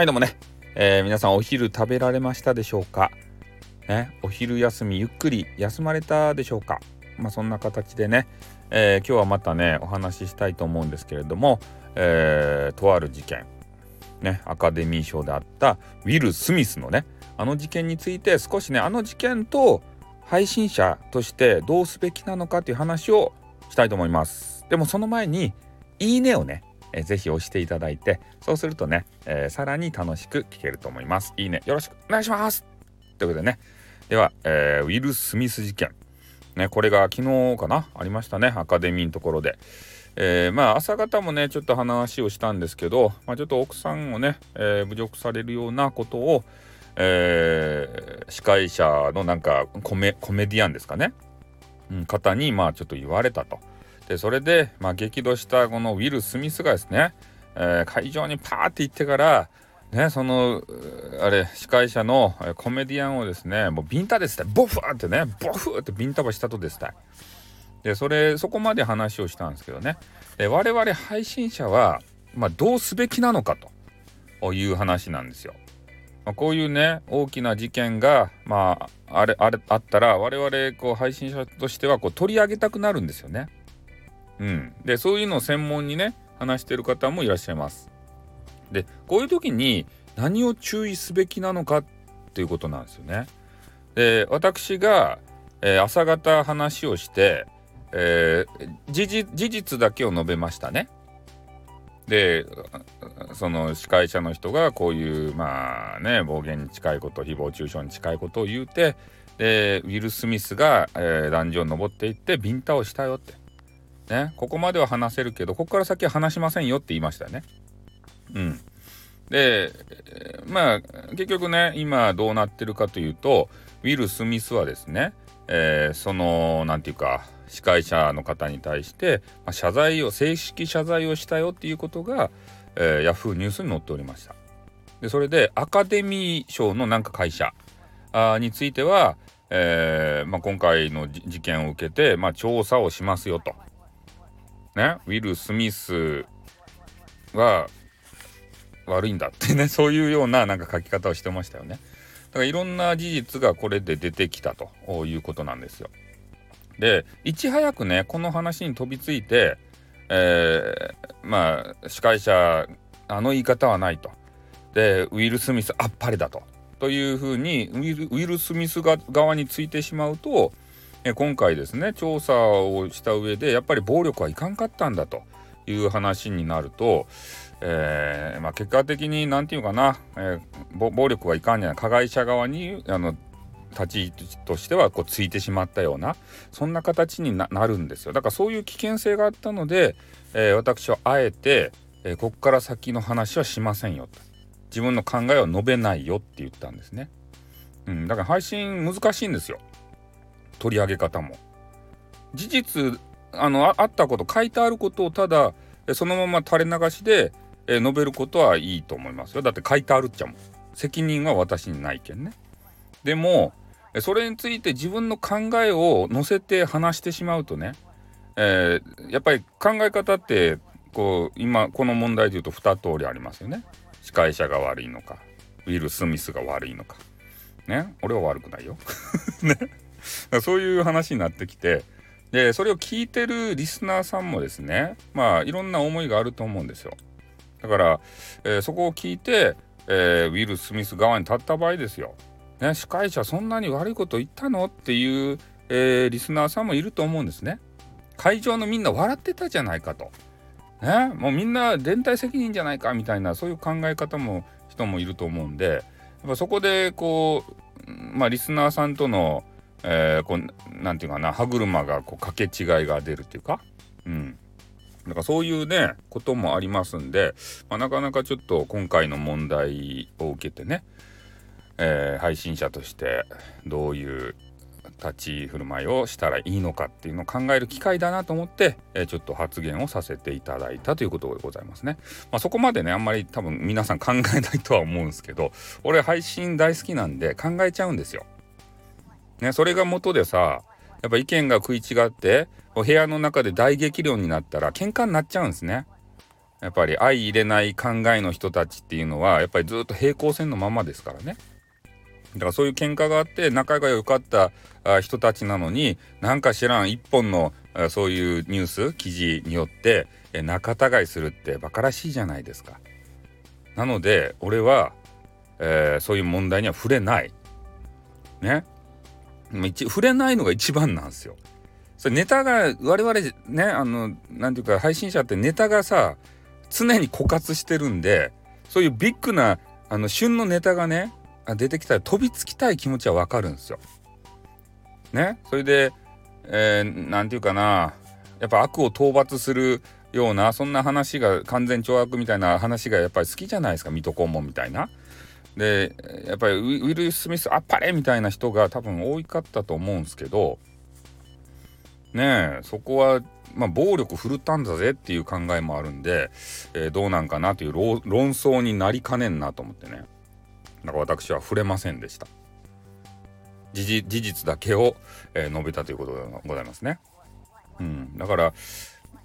はいどうもね、えー、皆さんお昼食べられましたでしょうか？ね、お昼休みゆっくり休まれたでしょうか？まあそんな形でね、えー、今日はまたねお話ししたいと思うんですけれども、えー、とある事件。ねアカデミー賞であったウィル・スミスのねあの事件について少しねあの事件と配信者としてどうすべきなのかという話をしたいと思います。でもその前にいいねをねえー、ぜひ押していただいてそうするとね、えー、さらに楽しく聞けると思います。いいね。よろしくお願いします。ということでね。では、えー、ウィル・スミス事件。ねこれが昨日かな？ありましたね。アカデミーのところで。えー、まあ朝方もねちょっと話をしたんですけど、まあ、ちょっと奥さんをね、えー、侮辱されるようなことを、えー、司会者のなんかコメコメディアンですかね、うん、方にまあちょっと言われたと。でそれで、まあ、激怒したこのウィル・スミスがですね、えー、会場にパーって行ってからねそのあれ司会者のコメディアンをですねもうビンタですってボフーってねボフーってビンタばしたとですたでそれそこまで話をしたんですけどねで我々配信者は、まあ、どうすべきなのかという話なんですよ。まあ、こういうね大きな事件がまああれあれあったら我々こう配信者としてはこう取り上げたくなるんですよね。うん、でそういうのを専門にね話してる方もいらっしゃいます。でこういう時に何を注意すべきなのかっていうことなんですよね。で私が、えー、朝方話をして、えー、事実だけを述べましたね。でその司会者の人がこういうまあね暴言に近いこと誹謗中傷に近いことを言うてでウィル・スミスが、えー、壇上を登っていってビンタをしたよってね、ここまでは話せるけど、ここから先は話しませんよって言いましたね。うん。で、まあ、結局ね、今どうなってるかというと、ウィル・スミスはですね、えー、その、何て言うか、司会者の方に対して、まあ、謝罪を、正式謝罪をしたよっていうことが、えー、ヤフーニュースに載っておりました。で、それで、アカデミー賞のなんか会社あについては、えーまあ、今回の事件を受けて、まあ、調査をしますよと。ねウィル・スミスは悪いんだってね そういうようななんか書き方をしてましたよね。だからいろんな事実がこれで出てきたということなんですよ。でいち早くねこの話に飛びついて、えー、まあ司会者あの言い方はないと。でウィル・スミスあっぱれだと。というふうにウィル・スミス側についてしまうとえ今回ですね調査をした上でやっぱり暴力はいかんかったんだという話になると、えー、まあ、結果的に何て言うかな、えー、暴力はいかんじゃない加害者側にあの立ち位置としてはこうついてしまったようなそんな形になるんですよ。だからそういう危険性があったので、えー、私はあえて、えここから先の話はしませんよと。自分の考えを述べないよって言ったんですね、うん、だから配信難しいんですよ。取り上げ方も。事実あのあったこと書いてあることをただそのまま垂れ流しで、述べることはいいと思いますよ。だって書いてあるっちゃも責任は私にないけんね。でもそれについて自分の考えを載せて話してしまうとね、えー、やっぱり考え方ってこう今この問題で言うと2通りありますよね。司会者が悪いのかウィル・スミスが悪いのか。ね？俺は悪くないよ。ね？そういう話になってきてでそれを聞いてるリスナーさんもですねまあいろんな思いがあると思うんですよ。だから、えー、そこを聞いて、えー、ウィル・スミス側に立った場合ですよ、ね、司会者そんなに悪いこと言ったのっていう、えー、リスナーさんもいると思うんですね。会場のみんな笑ってたじゃないかと。ねもうみんな連帯責任じゃないかみたいなそういう考え方も人もいると思うんでやっぱそこでこうまあリスナーさんとのえー、こうなんていうかな歯車がこう掛け違いが出るっていうか？うんだかそういうねこともありますんで、まあ、なかなかちょっと今回の問題を受けてね、えー、配信者としてどういう立ち振る舞いをしたらいいのかっていうのを考える機会だなと思って、えー、ちょっと発言をさせていただいたということでございますね。まあ、そこまでねあんまり多分皆さん考えないとは思うんですけど俺配信大好きなんで考えちゃうんですよ。ね、それが元でさやっぱ意見が食い違ってお部屋の中で大激論になったら喧嘩になっちゃうんですね。やっぱり相入れない考えの人たちっていうのはやっぱりずっと平行線のままですからね。だからそういう喧嘩があって仲が良かった人たちなのになんか知らん一本のそういうニュース記事によって仲違いするってバカらしいじゃないですか。なので俺は、えー、そういう問題には触れない。ね。触れないのが一番なんですよ。それネタが我々ねあの何て言うか配信者ってネタがさ常に枯渇してるんでそういうビッグなあの旬のネタがね出てきたら飛びつきたい気持ちはわかるんですよ。ね？それで何、えー、て言うかなやっぱ悪を討伐するようなそんな話が完全懲悪みたいな話がやっぱり好きじゃないですか水戸黄門みたいな。でやっぱりウィル・スミスあっぱれみたいな人が多分多かったと思うんですけどねえそこはまあ、暴力振るったんだぜっていう考えもあるんで、えー、どうなんかなという論争になりかねんなと思ってね。だから私は触れませんでした。事実だけを、えー、述べたということでございますね。うん、だから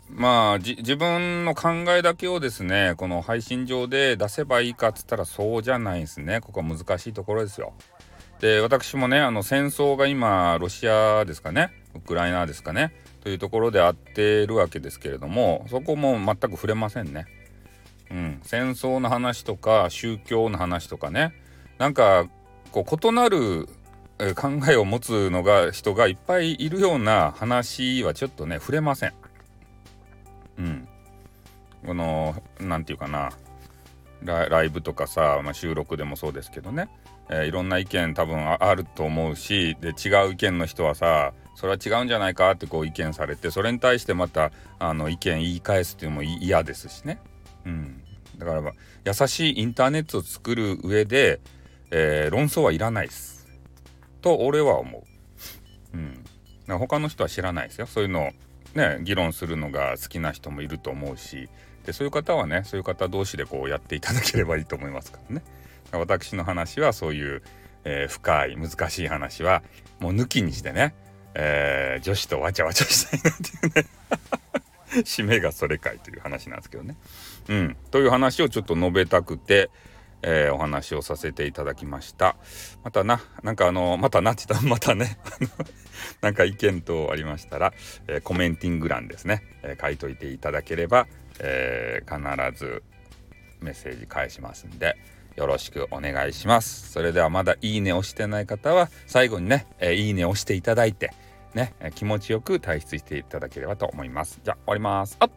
まあ自分の考えだけをですねこの配信上で出せばいいかっつったらそうじゃないですねここは難しいところですよ。で私もねあの戦争が今ロシアですかねウクライナですかねというところであってるわけですけれどもそこも全く触れませんね。うん、戦争の話とか宗教の話とかねなんかこう異なる考えを持つのが人がいっぱいいるような話はちょっとね触れませ。ん。この何て言うかなライブとかさ、まあ、収録でもそうですけどね、えー、いろんな意見多分あると思うしで違う意見の人はさそれは違うんじゃないかってこう意見されてそれに対してまたあの意見言い返すっていうのも嫌ですしね。うん、だから、まあ、優しいインターネットを作る上で、えー、論争はいらないです。と俺は思う。うん、他の人は知らないですよ。そういうのをね議論するのが好きな人もいると思うしでそういう方はねそういう方同士でこうやっていただければいいと思いますからね私の話はそういう、えー、深い難しい話はもう抜きにしてね、えー、女子とわちゃわちゃしたいなっていうね 締めがそれかいという話なんですけどね。うん、という話をちょっと述べたくて、えー、お話をさせていただきました。またな、なんかあの、またなって言ったまたね、なんか意見等ありましたら、えー、コメンティング欄ですね、えー、書いといていただければ、えー、必ずメッセージ返しますんでよろしくお願いします。それではまだいいね押してない方は最後にね、えー、いいね押していただいてね、え、気持ちよく退出していただければと思います。じゃあ終わります。あっ